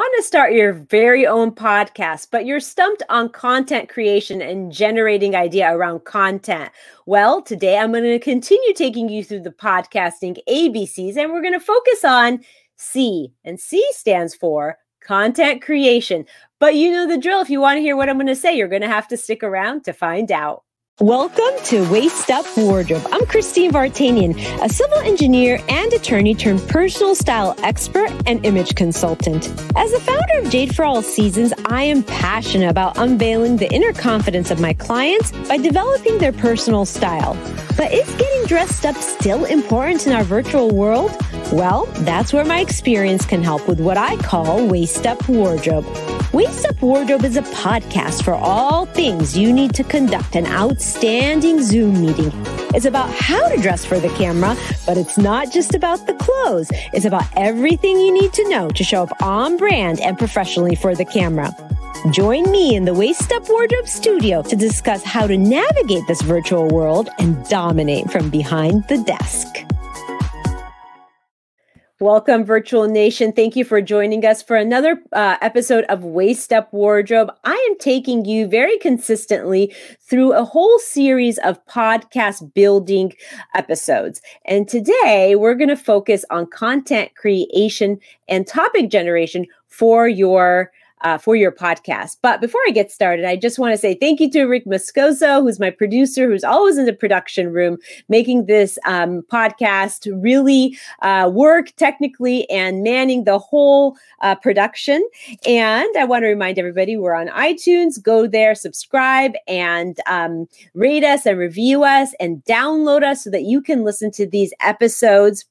want to start your very own podcast, but you're stumped on content creation and generating idea around content. Well, today I'm going to continue taking you through the podcasting ABCs and we're going to focus on C. And C stands for content creation. But you know the drill. If you want to hear what I'm going to say, you're going to have to stick around to find out. Welcome to Waist Up Wardrobe. I'm Christine Vartanian, a civil engineer and attorney turned personal style expert and image consultant. As the founder of Jade for All Seasons, I am passionate about unveiling the inner confidence of my clients by developing their personal style. But is getting dressed up still important in our virtual world? Well, that's where my experience can help with what I call Waist Up Wardrobe. Waist Up Wardrobe is a podcast for all things you need to conduct an outstanding Zoom meeting. It's about how to dress for the camera, but it's not just about the clothes. It's about everything you need to know to show up on brand and professionally for the camera. Join me in the Waist Up Wardrobe studio to discuss how to navigate this virtual world and dominate from behind the desk. Welcome, Virtual Nation. Thank you for joining us for another uh, episode of Waist Up Wardrobe. I am taking you very consistently through a whole series of podcast building episodes. And today we're going to focus on content creation and topic generation for your uh, for your podcast. But before I get started, I just want to say thank you to Rick Moscoso, who's my producer, who's always in the production room, making this um, podcast really uh, work technically and manning the whole uh, production. And I want to remind everybody we're on iTunes. Go there, subscribe, and um, rate us and review us and download us so that you can listen to these episodes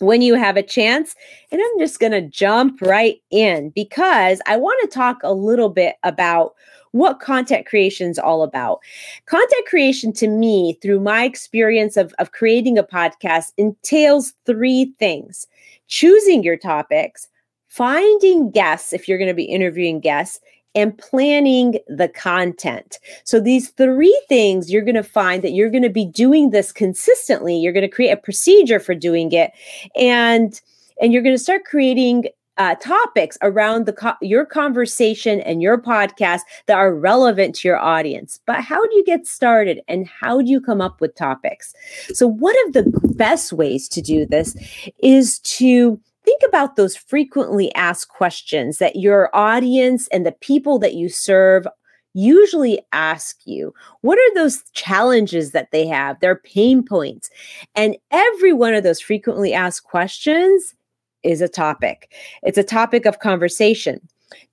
when you have a chance. And I'm just going to jump right in because I want to talk a little bit about what content creation is all about. Content creation, to me, through my experience of, of creating a podcast, entails three things choosing your topics, finding guests if you're going to be interviewing guests, and planning the content. So these three things you're going to find that you're going to be doing this consistently. You're going to create a procedure for doing it and and you're going to start creating uh, topics around the co- your conversation and your podcast that are relevant to your audience. But how do you get started and how do you come up with topics? So one of the best ways to do this is to think about those frequently asked questions that your audience and the people that you serve usually ask you. What are those challenges that they have their pain points? And every one of those frequently asked questions is a topic. It's a topic of conversation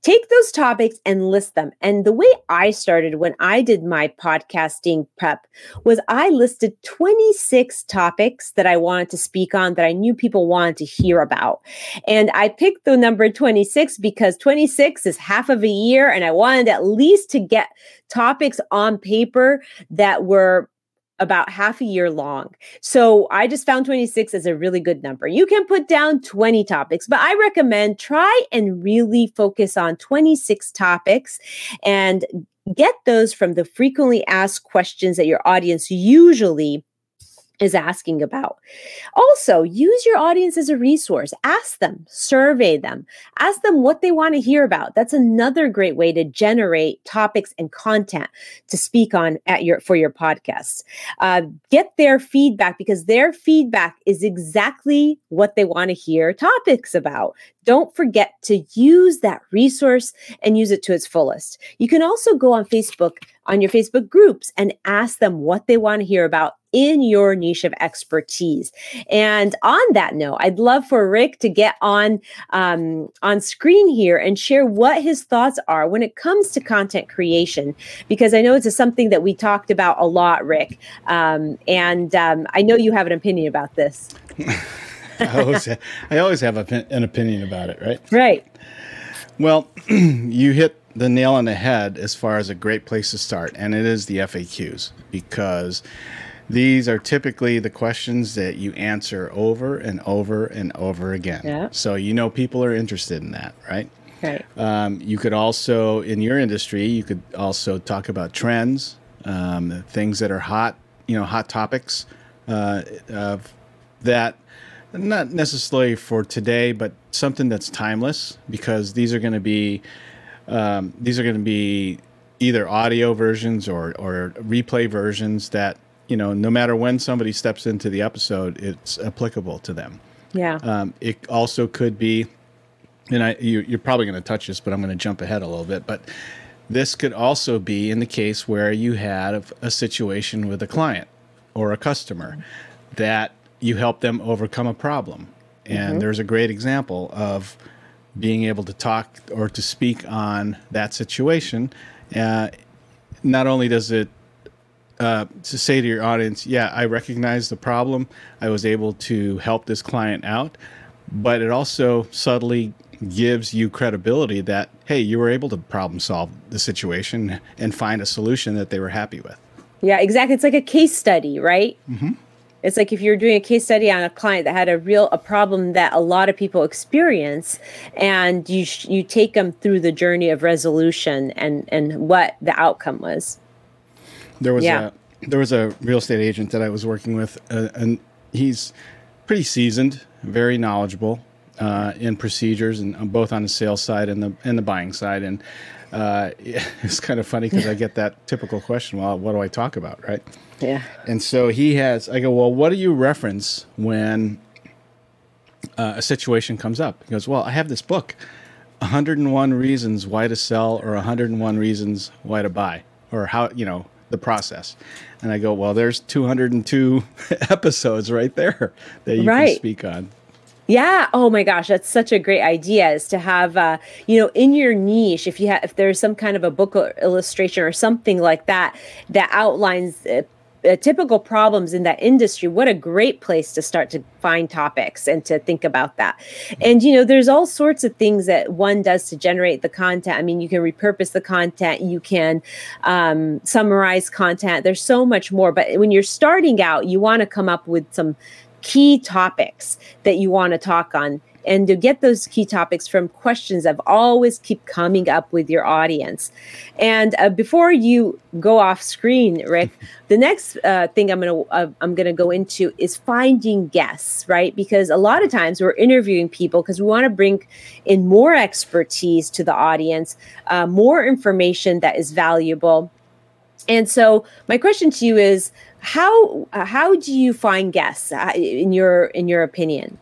Take those topics and list them. And the way I started when I did my podcasting prep was I listed 26 topics that I wanted to speak on that I knew people wanted to hear about. And I picked the number 26 because 26 is half of a year. And I wanted at least to get topics on paper that were about half a year long. So I just found 26 as a really good number. You can put down 20 topics, but I recommend try and really focus on 26 topics and get those from the frequently asked questions that your audience usually is asking about. Also, use your audience as a resource. Ask them, survey them, ask them what they want to hear about. That's another great way to generate topics and content to speak on at your for your podcasts. Uh, get their feedback because their feedback is exactly what they want to hear topics about. Don't forget to use that resource and use it to its fullest. You can also go on Facebook on your Facebook groups and ask them what they want to hear about in your niche of expertise. And on that note, I'd love for Rick to get on um, on screen here and share what his thoughts are when it comes to content creation, because I know it's something that we talked about a lot, Rick. Um, and um, I know you have an opinion about this. I always, have, I always have a, an opinion about it, right? Right. Well, you hit the nail on the head as far as a great place to start, and it is the FAQs because these are typically the questions that you answer over and over and over again. Yeah. So you know people are interested in that, right? Right. Um, you could also, in your industry, you could also talk about trends, um, things that are hot, you know, hot topics uh, that not necessarily for today, but something that's timeless because these are going to be um, these are going to be either audio versions or or replay versions that you know no matter when somebody steps into the episode, it's applicable to them. Yeah. Um, it also could be, and I you, you're probably going to touch this, but I'm going to jump ahead a little bit, but. This could also be in the case where you had a situation with a client or a customer that you help them overcome a problem. And mm-hmm. there's a great example of being able to talk or to speak on that situation. Uh, not only does it uh, to say to your audience, yeah, I recognize the problem, I was able to help this client out, but it also subtly gives you credibility that, hey, you were able to problem solve the situation and find a solution that they were happy with. Yeah, exactly. It's like a case study, right? Mm-hmm. It's like if you're doing a case study on a client that had a real a problem that a lot of people experience, and you sh- you take them through the journey of resolution and and what the outcome was. There was yeah. a there was a real estate agent that I was working with, uh, and he's pretty seasoned, very knowledgeable uh, in procedures, and uh, both on the sales side and the and the buying side, and uh, it's kind of funny because I get that typical question. Well, what do I talk about, right? Yeah. And so he has. I go, well, what do you reference when uh, a situation comes up? He goes, well, I have this book, 101 Reasons Why to Sell, or 101 Reasons Why to Buy, or how you know the process. And I go, well, there's 202 episodes right there that you right. can speak on. Yeah. Oh my gosh, that's such a great idea is to have uh, you know, in your niche if you have if there's some kind of a book or illustration or something like that that outlines typical problems in that industry, what a great place to start to find topics and to think about that. And, you know, there's all sorts of things that one does to generate the content. I mean, you can repurpose the content, you can um, summarize content. There's so much more. But when you're starting out, you want to come up with some key topics that you want to talk on and to get those key topics from questions that always keep coming up with your audience. And uh, before you go off screen rick the next uh, thing i'm gonna uh, i'm gonna go into is finding guests right? Because a lot of times we're interviewing people because we want to bring in more expertise to the audience uh, more information that is valuable. And so my question to you is how uh, how do you find guests uh, in your in your opinion?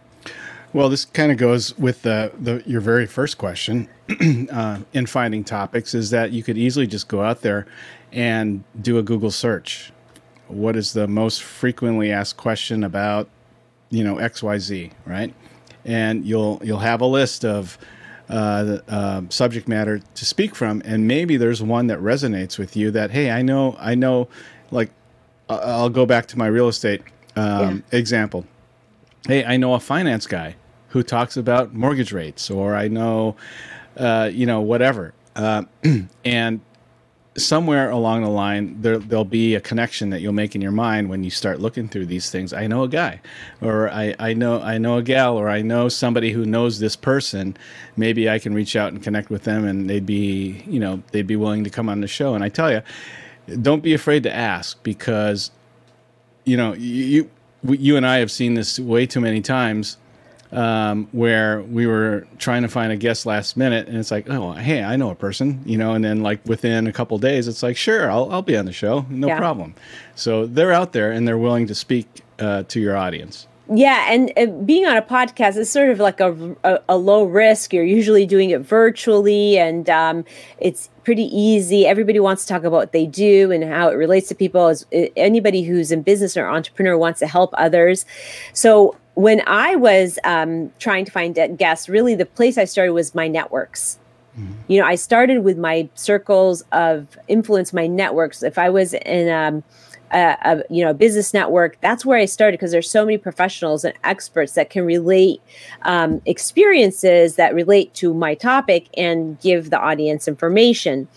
Well, this kind of goes with the, the your very first question uh, in finding topics is that you could easily just go out there and do a Google search. What is the most frequently asked question about, you know, X Y Z, right? And you'll you'll have a list of uh, uh, subject matter to speak from, and maybe there's one that resonates with you. That hey, I know, I know, like I'll go back to my real estate um, yeah. example. Hey, I know a finance guy who talks about mortgage rates, or I know, uh, you know, whatever. Uh, and somewhere along the line, there, there'll be a connection that you'll make in your mind when you start looking through these things. I know a guy, or I, I know I know a gal, or I know somebody who knows this person. Maybe I can reach out and connect with them, and they'd be, you know, they'd be willing to come on the show. And I tell you, don't be afraid to ask because you know you you and I have seen this way too many times um, where we were trying to find a guest last minute and it's like oh hey I know a person you know and then like within a couple days it's like sure I'll, I'll be on the show no yeah. problem so they're out there and they're willing to speak uh, to your audience yeah, and uh, being on a podcast is sort of like a, a, a, low risk. You're usually doing it virtually, and um, it's pretty easy. Everybody wants to talk about what they do and how it relates to people. As uh, anybody who's in business or entrepreneur wants to help others. So when I was um, trying to find guests, really the place I started was my networks. Mm-hmm. You know, I started with my circles of influence, my networks. If I was in um, a, a you know business network that's where i started because there's so many professionals and experts that can relate um, experiences that relate to my topic and give the audience information.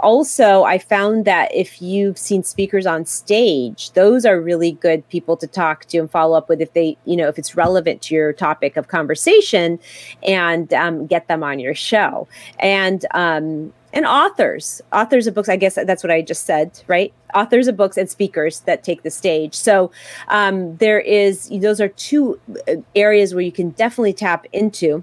Also i found that if you've seen speakers on stage those are really good people to talk to and follow up with if they you know if it's relevant to your topic of conversation and um, get them on your show. And um, and authors. Authors of books i guess that's what i just said right? Authors of books and speakers that take the stage. So um, there is those are two uh, areas where you can definitely tap into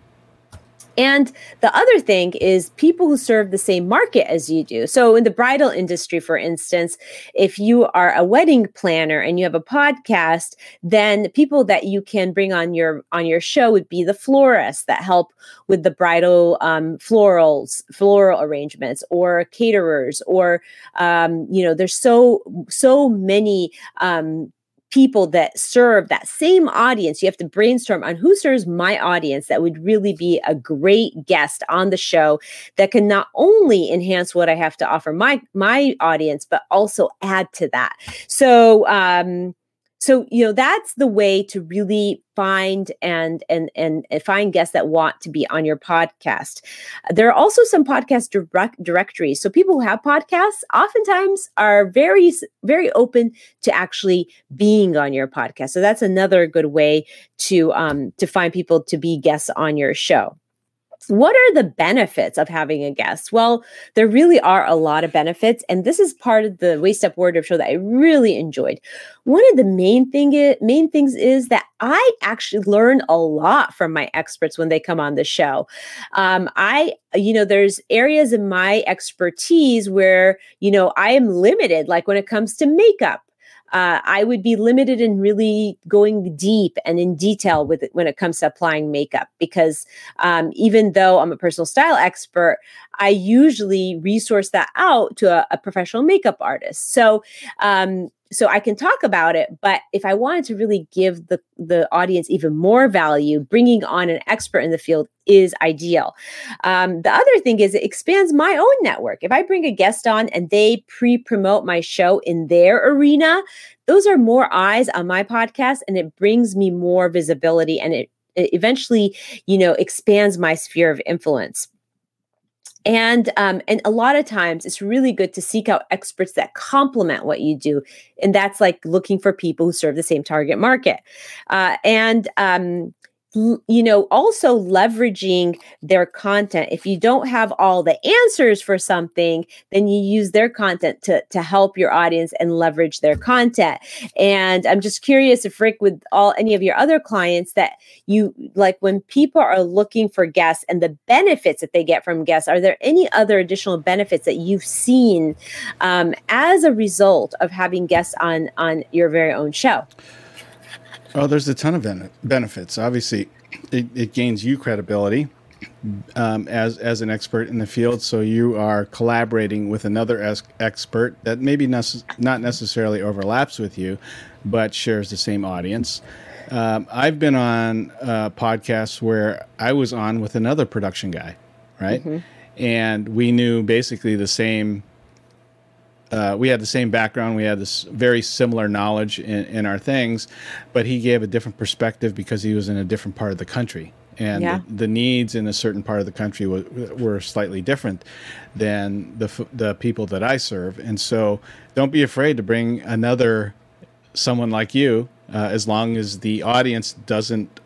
and the other thing is people who serve the same market as you do. So, in the bridal industry, for instance, if you are a wedding planner and you have a podcast, then people that you can bring on your on your show would be the florists that help with the bridal um, florals, floral arrangements, or caterers, or um, you know, there's so so many um, people that serve that same audience. You have to brainstorm on who serves my audience that would really be a great guest on the show that can not only enhance what I have to offer my my audience, but also add to that. So um so you know that's the way to really find and and and, find guests that want to be on your podcast. There are also some podcast direct directories. So people who have podcasts oftentimes are very very open to actually being on your podcast. So that's another good way to um to find people to be guests on your show what are the benefits of having a guest? Well, there really are a lot of benefits, and this is part of the Waist Up Wardrobe show that I really enjoyed. One of the main thing is, main things is that I actually learn a lot from my experts when they come on the show. Um, I, you know, there's areas in my expertise where you know I am limited, like when it comes to makeup uh, I would be limited in really going deep and in detail with it when it comes to applying makeup because um, even though I'm a personal style expert, I usually resource that out to a, a professional makeup artist. So um, so I can talk about it. But if I wanted to really give the, the audience even more value, bringing on an expert in the field is ideal. Um, the other thing is it expands my own network. If I bring a guest on and they pre promote my show in their arena, those are more eyes on my podcast and it brings me more visibility and it, it eventually, you know, expands my sphere of influence and um, and a lot of times it's really good to seek out experts that complement what you do and that's like looking for people who serve the same target market. Uh, and um, you know also leveraging their content. If you don't have all the answers for something then you use their content to to help your audience and leverage their content. And i'm just curious if rick with all any of your other clients that you like when people are looking for guests and the benefits that they get from guests are there any other additional benefits that you've seen um, as a result of having guests on on your very own show Oh, there's a ton of ben- benefits. Obviously, it, it, gains you credibility um, as as an expert in the field. So you are collaborating with another es- expert that maybe nece- not necessarily overlaps with you, but shares the same audience. Um, I've been on uh, podcasts where I was on with another production guy, right? Mm-hmm. And we knew basically the same uh, we had the same background. We had this very similar knowledge in, in, our things, but he gave a different perspective because he was in a different part of the country. And yeah. the, the, needs in a certain part of the country were, were slightly different than the, the people that I serve. And so don't be afraid to bring another someone like you, uh, as long as the audience doesn't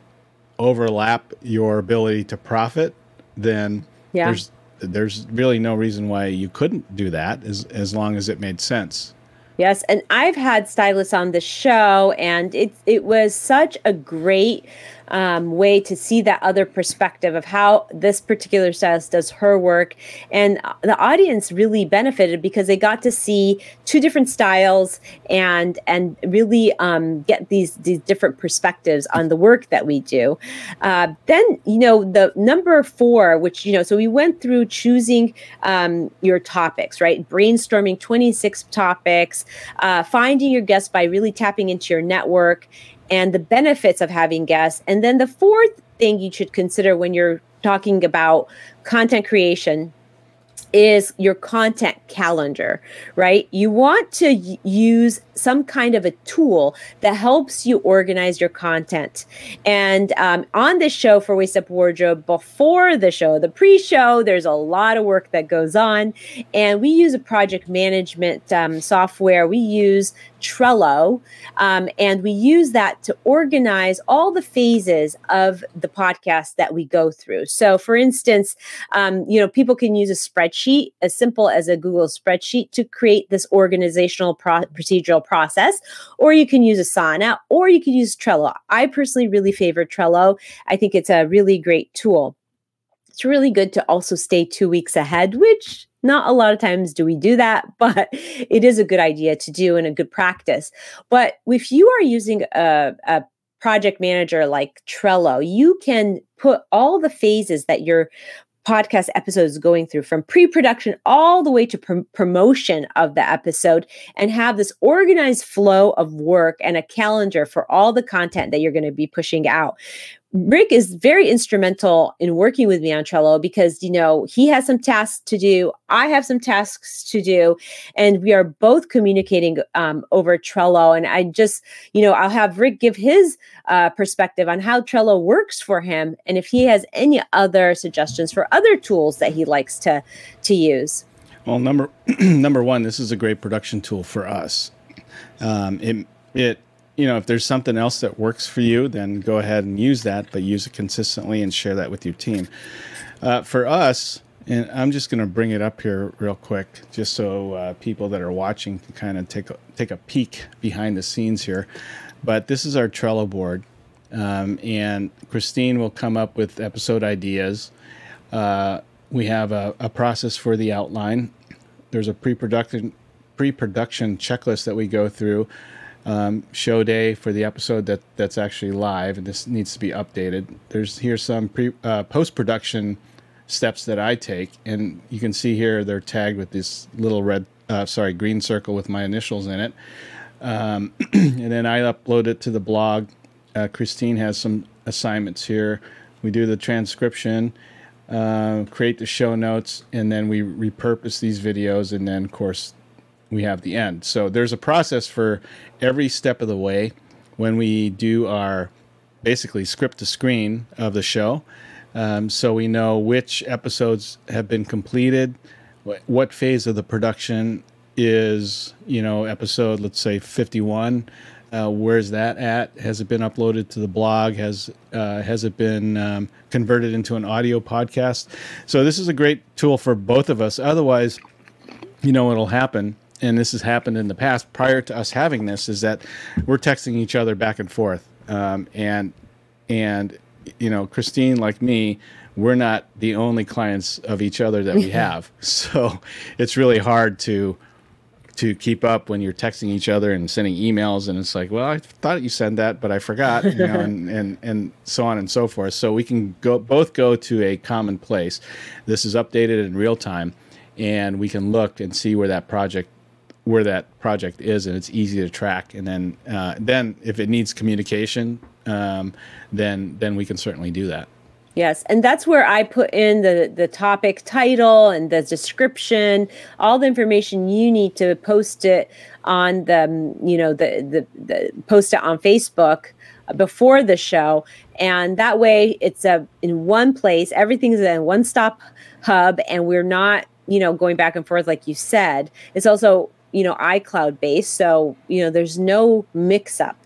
overlap your ability to profit, then yeah. there's there's really no reason why you couldn't do that as as long as it made sense. Yes, and I've had stylists on the show, and it it was such a great um, way to see that other perspective of how this particular stylist does her work. And the audience really benefited because they got to see two different styles and and really um, get these these different perspectives on the work that we do. Uh, then you know the number four, which you know, so we went through choosing um, your topics, right? Brainstorming twenty six topics, uh, finding your guests by really tapping into your network and the benefits of having guests. And then the fourth thing you should consider when you're talking about content creation is your content calendar, right? You want to use some kind of a tool that helps you organize your content. And um, on this show for Waist Up Wardrobe, before the show, the pre show, there's a lot of work that goes on. And we use a project management um, software. We use Trello, um, and we use that to organize all the phases of the podcast that we go through. So, for instance, um, you know, people can use a spreadsheet as simple as a Google spreadsheet, to create this organizational pro- procedural process. Or you can use Asana, or you can use Trello. I personally really favor Trello. I think it's a really great tool. It's really good to also stay two weeks ahead, which not a lot of times do we do that, but it is a good idea to do and a good practice. But if you are using a, a project manager like Trello, you can put all the phases that your podcast episodes going through from pre-production all the way to pr- promotion of the episode and have this organized flow of work and a calendar for all the content that you're going to be pushing out Rick is very instrumental in working with me on Trello because, you know, he has some tasks to do. I have some tasks to do. And we are both communicating um, over Trello. And I just, you know, I'll have Rick give his uh, perspective on how Trello works for him and if he has any other suggestions for other tools that he likes to, to use. Well, number number one, this is a great production tool for us. Um, it it you know, if there's something else that works for you, then go ahead and use that, but use it consistently and share that with your team. Uh, for us, and I'm just going to bring it up here real quick, just so uh, people that are watching can kind of take a, take a peek behind the scenes here. But this is our Trello board, um, and Christine will come up with episode ideas. Uh, we have a, a process for the outline. There's a pre-production pre-production checklist that we go through um, show day for the episode that that's actually live, and this needs to be updated. There's here's some pre uh, post production steps that I take, and you can see here they're tagged with this little red, uh, sorry, green circle with my initials in it. Um, and then I upload it to the blog. Uh, Christine has some assignments here. We do the transcription, uh, create the show notes, and then we repurpose these videos, and then of course we have the end. So there's a process for every step of the way when we do our basically script to screen of the show. Um, so we know which episodes have been completed, what, what phase of the production is, you know, episode, let's say 51. Uh, where's that at? Has it been uploaded to the blog? Has uh, has it been um, converted into an audio podcast? So this is a great tool for both of us. Otherwise, you know what'll happen and this has happened in the past prior to us having this, is that we're texting each other back and forth, um, and and you know, Christine, like me, we're not the only clients of each other that we have, so it's really hard to to keep up when you're texting each other and sending emails and it's like well i thought you sent that but i forgot you know and, and and so on and so forth. So we can go both go to a common place. This is updated in real time and we can look and see where that project where that project is, and it's easy to track. And then, uh, then if it needs communication, um, then then we can certainly do that. Yes, and that's where I put in the the topic title and the description, all the information you need to post it on the you know the the, the post it on Facebook before the show, and that way it's a in one place. Everything's in one stop hub, and we're not you know going back and forth like you said. It's also you know iCloud based, so you know there's no mix up.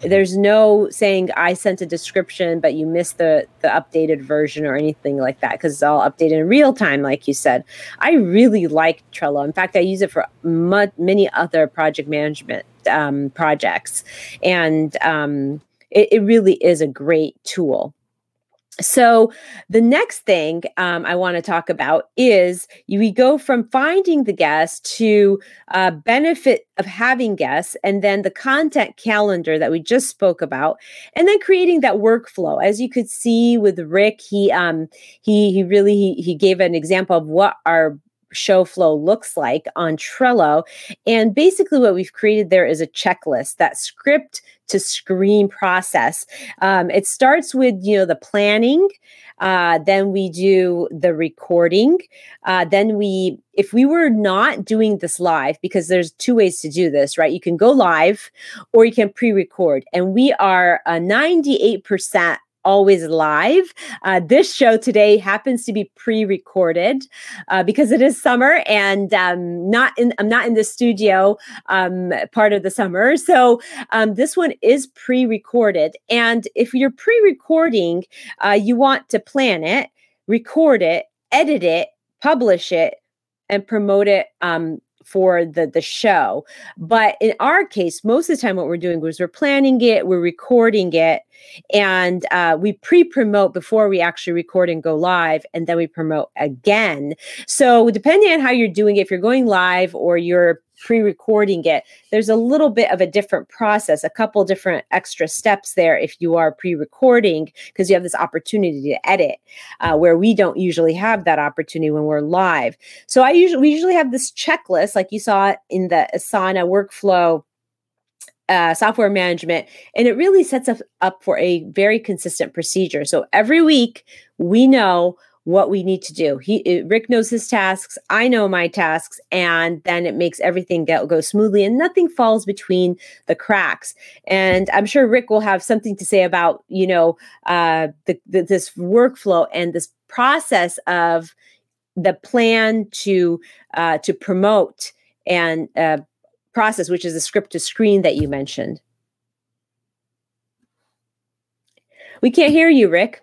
There's no saying I sent a description, but you missed the the updated version or anything like that because it's all updated in real time, like you said. I really like Trello. In fact, I use it for m- many other project management um, projects, and um, it, it really is a great tool. So, the next thing um, I want to talk about is we go from finding the guest to uh, benefit of having guests, and then the content calendar that we just spoke about, and then creating that workflow. As you could see with Rick, he um, he he really he, he gave an example of what our show flow looks like on Trello. And basically, what we've created there is a checklist that script to screen process. Um, it starts with you know the planning. Uh, then we do the recording. Uh, then we, if we were not doing this live, because there's two ways to do this, right? You can go live or you can pre record. And we are a 98% always live. Uh, this show today happens to be pre-recorded uh, because it is summer and um, not in. I'm not in the studio um, part of the summer, so um, this one is pre-recorded. And if you're pre-recording, uh, you want to plan it, record it, edit it, publish it and promote it um, for the the show. But in our case, most of the time, what we're doing is we're planning it, we're recording it, and uh, we pre-promote before we actually record and go live, and then we promote again. So depending on how you're doing if you're going live or you're pre-recording it there's a little bit of a different process a couple different extra steps there if you are pre-recording because you have this opportunity to edit uh, where we don't usually have that opportunity when we're live so i usually we usually have this checklist like you saw in the asana workflow uh, software management, and it really sets us up for a very consistent procedure. So every week, we know what we need to do. He Rick knows his tasks, I know my tasks, and then it makes everything go, go smoothly and nothing falls between the cracks. And I'm sure Rick will have something to say about you know uh, the, the, this workflow and this process of the plan to uh, to promote and uh, process, which is the script to screen that you mentioned. We can't hear you, Rick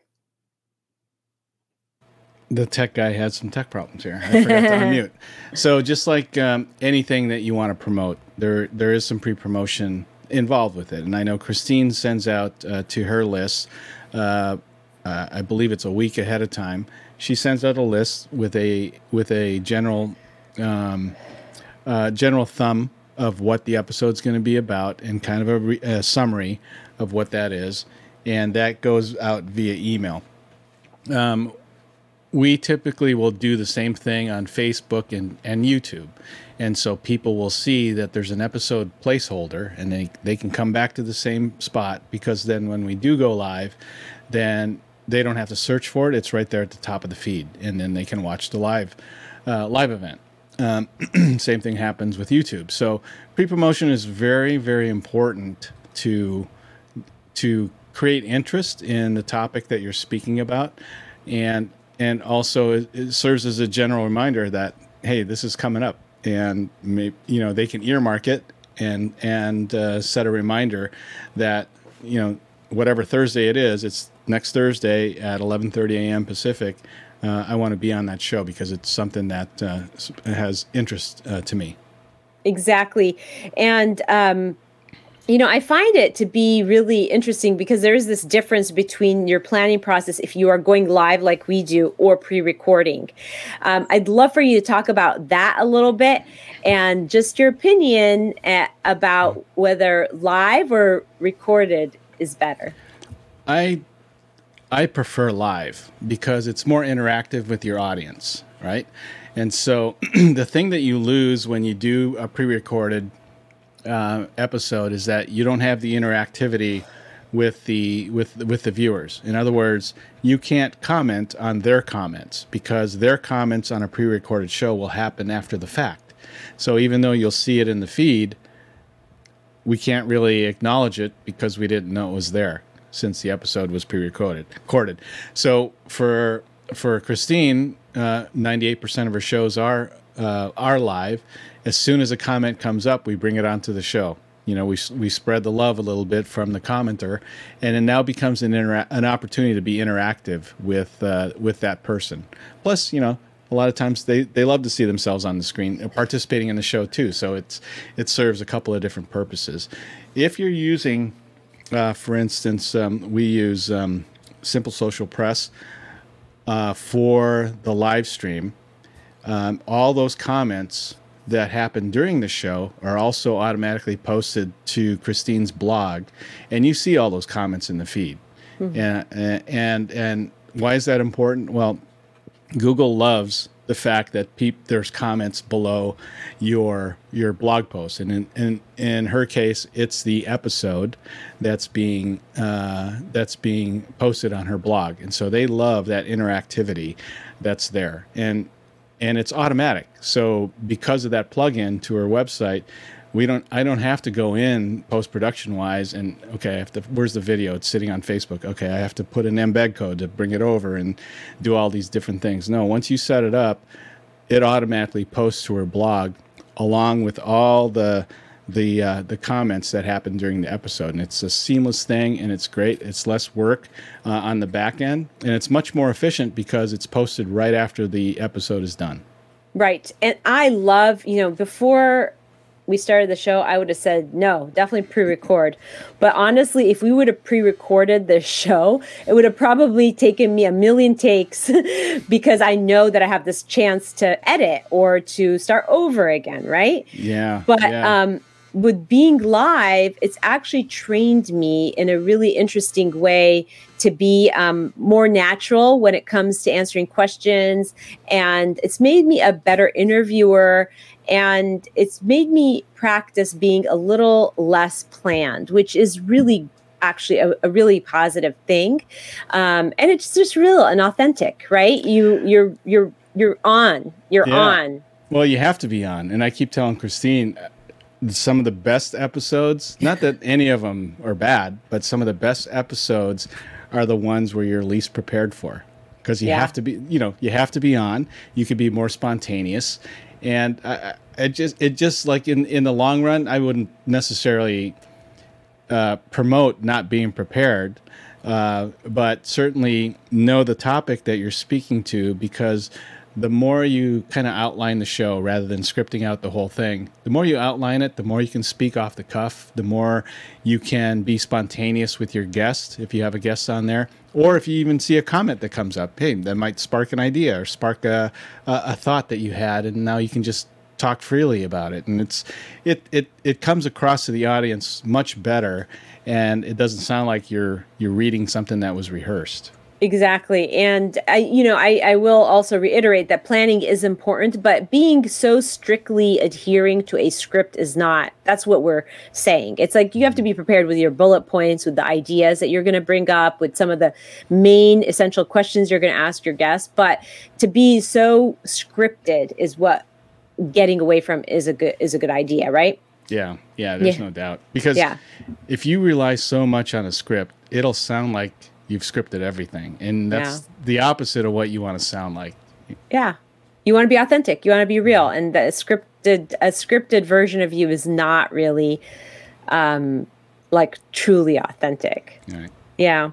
the tech guy had some tech problems here. I forgot to unmute. So just like um, anything that you want to promote, there there is some pre-promotion involved with it. And I know Christine sends out uh, to her list. Uh, uh, I believe it's a week ahead of time. She sends out a list with a with a general um, uh, general thumb of what the episode's going to be about and kind of a, re- a summary of what that is, and that goes out via email. Um, we typically will do the same thing on Facebook and, and YouTube. And so people will see that there's an episode placeholder and they, they can come back to the same spot because then when we do go live, then they don't have to search for it. It's right there at the top of the feed. And then they can watch the live uh, live event. Um, same thing happens with YouTube. So pre promotion is very, very important to to create interest in the topic that you're speaking about. And and also it, it serves as a general reminder that hey, this is coming up, and maybe you know they can earmark it and and uh, set a reminder that you know whatever Thursday it is, it's next Thursday at 11:30 a.m. Pacific. Uh, I want to be on that show because it's something that uh, has interest uh, to me. Exactly, and um, you know, I find it to be really interesting because there is this difference between your planning process if you are going live like we do or pre recording. Um, I'd love for you to talk about that a little bit and just your opinion at, about whether live or recorded is better. I I prefer live because it's more interactive with your audience, right? And so the thing that you lose when you do a pre-recorded uh, episode is that you don't have the interactivity with the with with the viewers. In other words, you can't comment on their comments because their comments on a pre-recorded show will happen after the fact. So even though you'll see it in the feed, we can't really acknowledge it because we didn't know it was there since the episode was pre-recorded. Recorded. So for for Christine, uh, 98% of her shows are uh, are live, as soon as a comment comes up, we bring it onto the show. You know, we we spread the love a little bit from the commenter, and it now becomes an intera- an opportunity to be interactive with uh, with that person. Plus, you know, a lot of times they, they love to see themselves on the screen uh, participating in the show too. So it's it serves a couple of different purposes. If you're using, uh, for instance, um, we use um, Simple Social Press uh, for the live stream. Um, all those comments that happen during the show are also automatically posted to Christine's blog, and you see all those comments in the feed. Mm-hmm. And, and and why is that important? Well, Google loves the fact that peop- there's comments below your your blog post, and in, in in her case, it's the episode that's being uh, that's being posted on her blog, and so they love that interactivity that's there. And and it's automatic. So because of that plugin to our website, we don't I don't have to go in post production wise and okay, I have to where's the video? It's sitting on Facebook. Okay, I have to put an embed code to bring it over and do all these different things. No, once you set it up, it automatically posts to her blog along with all the the uh, the comments that happen during the episode, and it's a seamless thing, and it's great. It's less work uh, on the back end, and it's much more efficient because it's posted right after the episode is done. Right. And I love, you know, before we started the show, I would have said no, definitely pre-record. But honestly, if we would have pre-recorded the show, it would have probably taken me a million takes because I know that I have this chance to edit or to start over again, right? Yeah. But yeah. um with being live, it's actually trained me in a really interesting way to be um, more natural when it comes to answering questions. And it's made me a better interviewer and it's made me practice being a little less planned, which is really actually a, a really positive thing. Um, and it's just real and authentic, right? You you're you're you're on. You're Yeah. on. Well, you have to be on. And I keep telling Christine some of the best episodes, not that any of them are bad, but some of the best episodes are the ones where you're least prepared for. Because you Yeah. have to be, you know, you have to be on. You could be more spontaneous, and I, I it just, it just like in in the long run, I wouldn't necessarily uh, promote not being prepared, uh, but certainly know the topic that you're speaking to because the more you kind of outline the show rather than scripting out the whole thing, the more you outline it, the more you can speak off the cuff, the more you can be spontaneous with your guest if you have a guest on there. Or if you even see a comment that comes up, hey, that might spark an idea or spark a, a, a thought that you had, and now you can just talk freely about it and it's it it it comes across to the audience much better and it doesn't sound like you're you're reading something that was rehearsed Exactly. And I, you know, I, I will also reiterate that planning is important, but being so strictly adhering to a script is not. That's what we're saying. It's like you have to be prepared with your bullet points, with the ideas that you're going to bring up, with some of the main essential questions you're going to ask your guests. But to be so scripted is what getting away from is a good is a good idea, right? yeah yeah there's Yeah. no doubt because Yeah. if you rely so much on a script it'll sound like you've scripted everything and that's the opposite of what you want to sound like Yeah. You want to be authentic. You want to be real. And the scripted a scripted version of you is not really um like truly authentic. right? Yeah.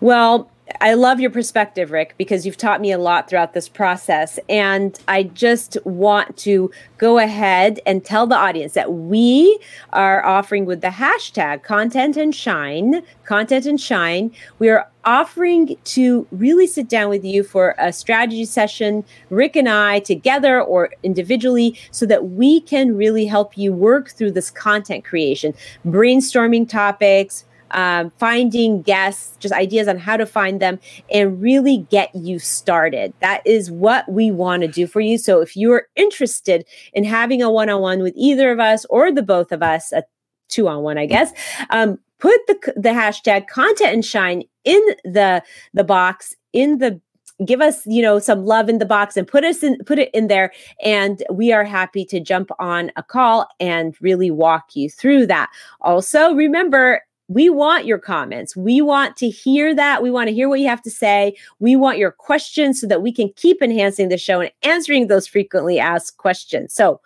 Well, I love your perspective, Rick, because you've taught me a lot throughout this process. And I just want to go ahead and tell the audience that we are offering with the hashtag content and shine, content and shine. We are offering to really sit down with you for a strategy session, Rick and I together or individually, so that we can really help you work through this content creation, brainstorming topics, um, finding guests, just ideas on how to find them, and really get you started. That is what we want to do for you. So if you're interested in having a one on one with either of us or the both of us, a two on one, I guess, um, put the, the hashtag content and shine in the the box in the give us you know some love in the box and put us in put it in there and we are happy to jump on a call and really walk you through that also remember we want your comments. We want to hear that. We want to hear what you have to say. We want your questions so that we can keep enhancing the show and answering those frequently asked questions. So,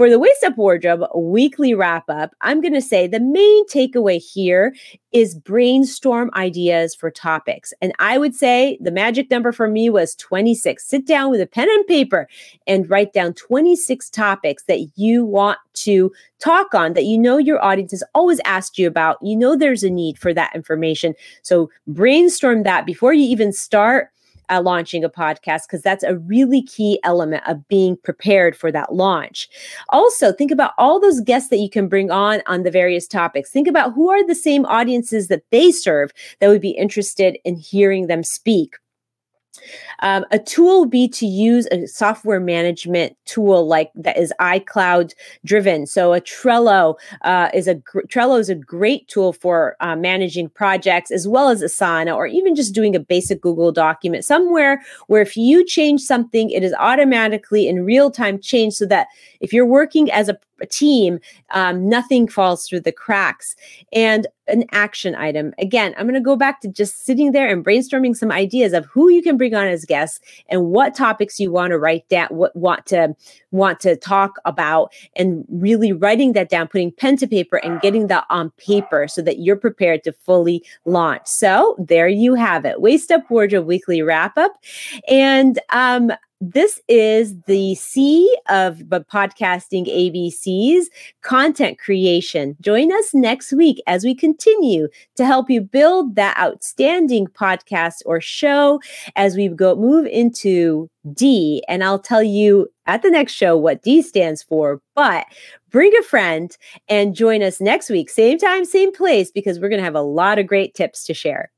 for the Waist Up Wardrobe weekly wrap up, I'm going to say the main takeaway here is brainstorm ideas for topics. And I would say the magic number for me was 26. Sit down with a pen and paper and write down 26 topics that you want to talk on that you know your audience has always asked you about. You know there's a need for that information. So brainstorm that before you even start uh, launching a podcast because that's a really key element of being prepared for that launch. Also, think about all those guests that you can bring on on the various topics. Think about who are the same audiences that they serve that would be interested in hearing them speak. Um, a tool would be to use a software management tool like that is iCloud driven. So a Trello uh, is a gr- Trello is a great tool for uh, managing projects as well as Asana or even just doing a basic Google document somewhere where if you change something, it is automatically in real time changed so that if you're working as a, a team, um, nothing falls through the cracks. And an action item. Again, I'm going to go back to just sitting there and brainstorming some ideas of who you can bring on as guests and what topics you want to write down, what want to want to talk about, and really writing that down, putting pen to paper and getting that on paper so that you're prepared to fully launch. So there you have it. Waist Up Wardrobe Weekly Wrap Up. And um, this is the C of podcasting ABCs content creation. Join us next week as we continue to help you build that outstanding podcast or show as we go move into D. And I'll tell you at the next show what D stands for. But bring a friend and join us next week, same time, same place, because we're going to have a lot of great tips to share.